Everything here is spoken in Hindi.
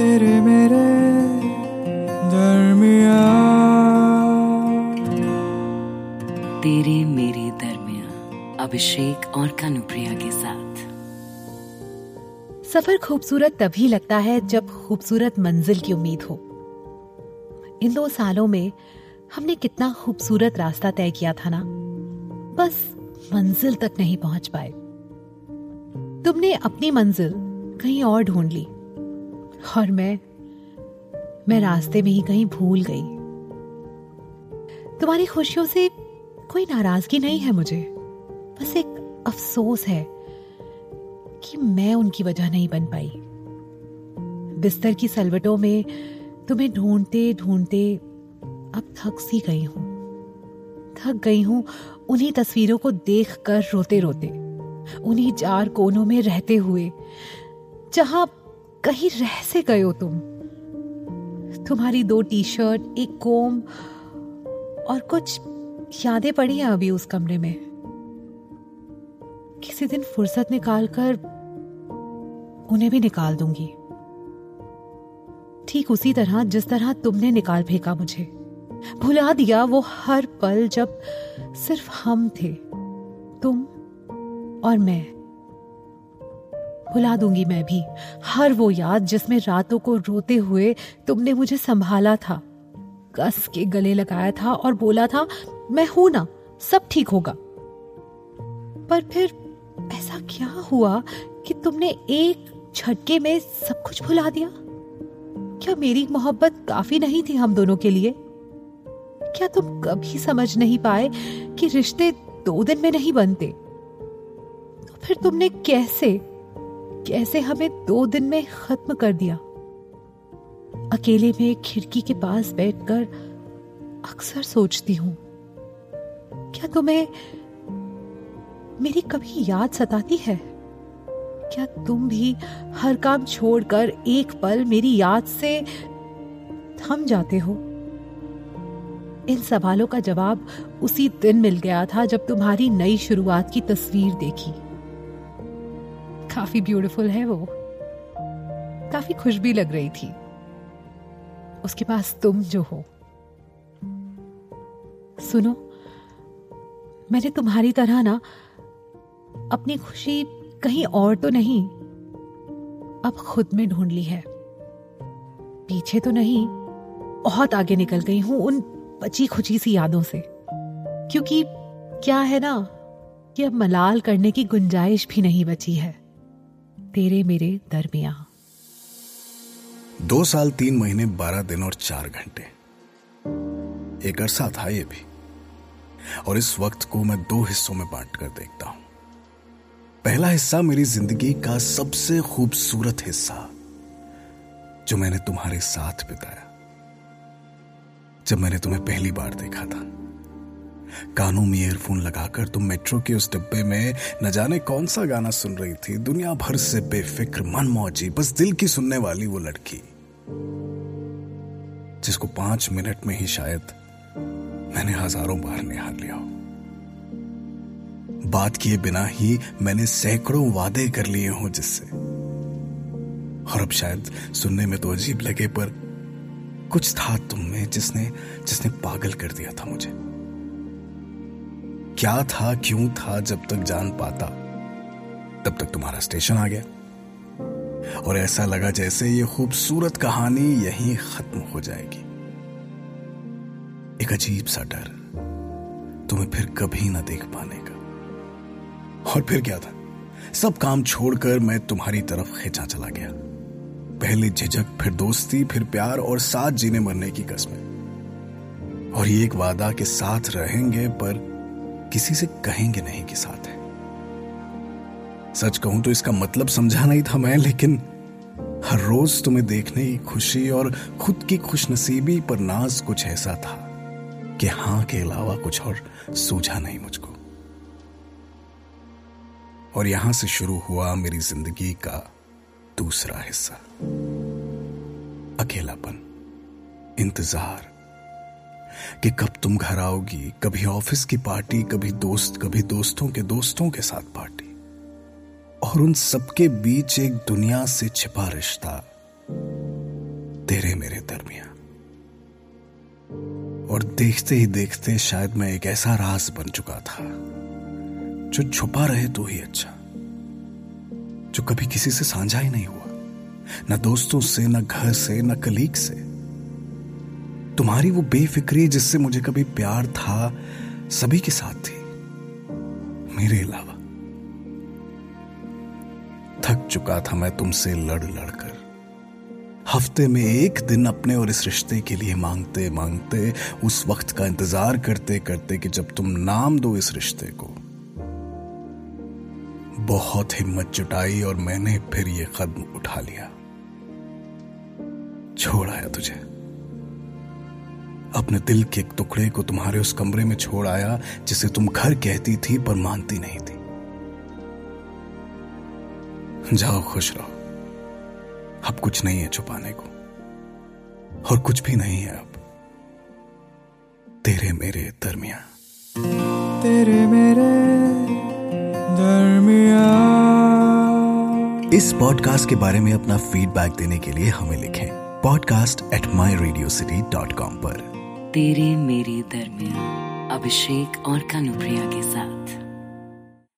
तेरे मेरे दरमिया तेरे मेरे दरमिया अभिषेक और कनुप्रिया के साथ। सफ़र खूबसूरत तभी लगता है जब खूबसूरत मंजिल की उम्मीद हो। इन दो सालों में हमने कितना खूबसूरत रास्ता तय किया था ना? बस मंजिल तक नहीं पहुँच पाए। तुमने अपनी मंजिल कहीं और ढूंढ ली। और मैं मैं रास्ते में ही कहीं भूल गई। तुम्हारी खुशियों से कोई नाराज़गी नहीं है मुझे। बस एक अफसोस है कि मैं उनकी वजह नहीं बन पाई। बिस्तर की सलवटों में तुम्हें ढूंढते ढूंढते अब थक सी गई हूँ। थक गई हूँ उन्हीं तस्वीरों को देखकर रोते रोते उन्हीं चार कोनों में रहते हुए, जहाँ कहीं रह से गए हो तुम? तुम्हारी दो टी शर्ट एक कोम और कुछ यादें पड़ी हैं अभी उस कमरे में? किसी दिन फुर्सत निकाल कर उन्हें भी निकाल दूँगी। ठीक उसी तरह, जिस तरह तुमने निकाल फेंका मुझे। भुला दिया वो हर पल जब सिर्फ़ हम थे, तुम और मैं। भुला दूँगी मैं भी। हर वो याद जिसमें रातों को रोते हुए तुमने मुझे संभाला था। कस के गले लगाया था और बोला था, मैं हूँ ना, सब ठीक होगा। पर फिर ऐसा क्या हुआ कि तुमने एक झटके में सब कुछ भुला दिया? क्या मेरी मोहब्बत काफ़ी नहीं थी हम दोनों के लिए? क्या तुम कभी समझ नहीं पाए कि रिश्ते दो दिन में नहीं बनते? तो फिर तुमने कैसे कैसे हमें दो दिन में खत्म कर दिया। अकेले में खिड़की के पास बैठकर अक्सर सोचती हूँ, क्या तुम्हें मेरी कभी याद सताती है? क्या तुम भी हर काम छोड़कर एक पल मेरी याद से थम जाते हो? इन सवालों का जवाब उसी दिन मिल गया था जब तुम्हारी नई शुरुआत की तस्वीर देखी। काफ़ी ब्यूटीफुल है वो। काफ़ी खुश भी लग रही थी। उसके पास तुम जो हो। सुनो, मैंने तुम्हारी तरह ना अपनी खुशी कहीं और तो नहीं, अब खुद में ढूंढ ली है। पीछे तो नहीं, बहुत आगे निकल गई हूँ उन बची खुची सी यादों से। क्योंकि क्या है ना कि अब मलाल करने की गुंजाइश भी नहीं बची है। तेरे मेरे दरमिया। दो साल, तीन महीने, बारह दिन और चार घंटे। एक अरसा था ये भी। और इस वक्त को मैं दो हिस्सों में बांट कर देखता हूँ। पहला हिस्सा मेरी ज़िंदगी का सबसे खूबसूरत हिस्सा, जो मैंने तुम्हारे साथ बिताया। जब मैंने तुम्हें पहली बार देखा था। कानों में ईयरफोन लगाकर तुम मेट्रो के उस डिब्बे में न जाने कौन सा गाना सुन रही थी। दुनिया भर से बेफिक्र मन मौजी बस दिल की सुनने वाली वो लड़की। जिसको पाँच मिनट में ही शायद मैंने हज़ारों बार निहार लिया हो। बात किए बिना ही मैंने सैकड़ों वादे कर लिए हों जिससे। और अब शायद सुनने में तो अजीब लगे, पर कुछ था तुम में जिसने जिसने पागल कर दिया था मुझे। क्या था, क्यों था, जब तक जान पाता, तब तक तुम्हारा स्टेशन आ गया। और ऐसा लगा जैसे ये खूबसूरत कहानी यहीं खत्म हो जाएगी। एक अजीब सा डर तुम्हें फिर कभी ना देख पाने का। और फिर क्या था? सब काम छोड़कर मैं तुम्हारी तरफ़ खींचा चला गया। पहले झिझक, फिर दोस्ती, फिर प्यार और साथ जीने मरने की कस्में। और ये एक वादा के साथ रहेंगे, पर किसी से कहेंगे नहीं कि साथ है। सच कहूँ तो इसका मतलब समझा नहीं था मैं, लेकिन हर रोज तुम्हें देखने की खुशी और खुद की खुशनसीबी पर नाज कुछ ऐसा था कि हाँ के अलावा कुछ और सूझा नहीं मुझको। और यहाँ से शुरू हुआ मेरी ज़िंदगी का दूसरा हिस्सा। अकेलापन, इंतज़ार कि कब तुम घर आओगी, कभी ऑफ़िस की पार्टी, कभी दोस्त, कभी दोस्तों के दोस्तों के साथ पार्टी। और उन सबके बीच एक दुनिया से छिपा रिश्ता तेरे मेरे दरमिया और देखते ही देखते शायद मैं एक ऐसा राज बन चुका था, जो छुपा रहे तो ही अच्छा जो कभी किसी से साझा ही नहीं हुआ। ना दोस्तों से, ना घर से, ना कलीग से। तुम्हारी वो बेफिक्री जिससे मुझे कभी प्यार था, सभी के साथ थी। मेरे अलावा, थक चुका था मैं तुमसे लड़ लड़कर हफ़्ते में एक दिन अपने और इस रिश्ते के लिए मांगते मांगते उस वक्त का इंतज़ार करते करते कि जब तुम नाम दो इस रिश्ते को, बहुत हिम्मत जुटाई और मैंने फिर ये कदम उठा लिया। छोड़ आया तुझे। अपने दिल के एक टुकड़े को तुम्हारे उस कमरे में छोड़ आया जिसे तुम घर कहती थी पर मानती नहीं थी। जाओ खुश रहो। अब कुछ नहीं है छुपाने को। और कुछ भी नहीं है अब। तेरे मेरे दरमिया तेरे मेरे दरमिया इस पॉडकास्ट के बारे में अपना फीडबैक देने के लिए हमें लिखें podcast at my Radio City dot com पर। तेरे मेरे दरमियान अभिषेक और कानुप्रिया के साथ।